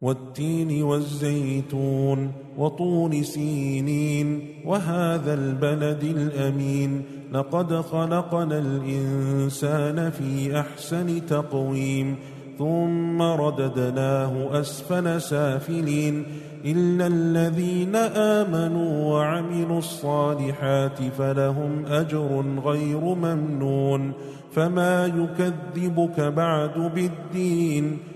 والتين والزيتون وطول سينين وهذا البلد الأمين. لقد خلقنا الإنسان في أحسن تقويم ثم رددناه أسفل سافلين. إلا الذين آمنوا وعملوا الصالحات فلهم أجر غير ممنون. فما يكذبك بعد بالدين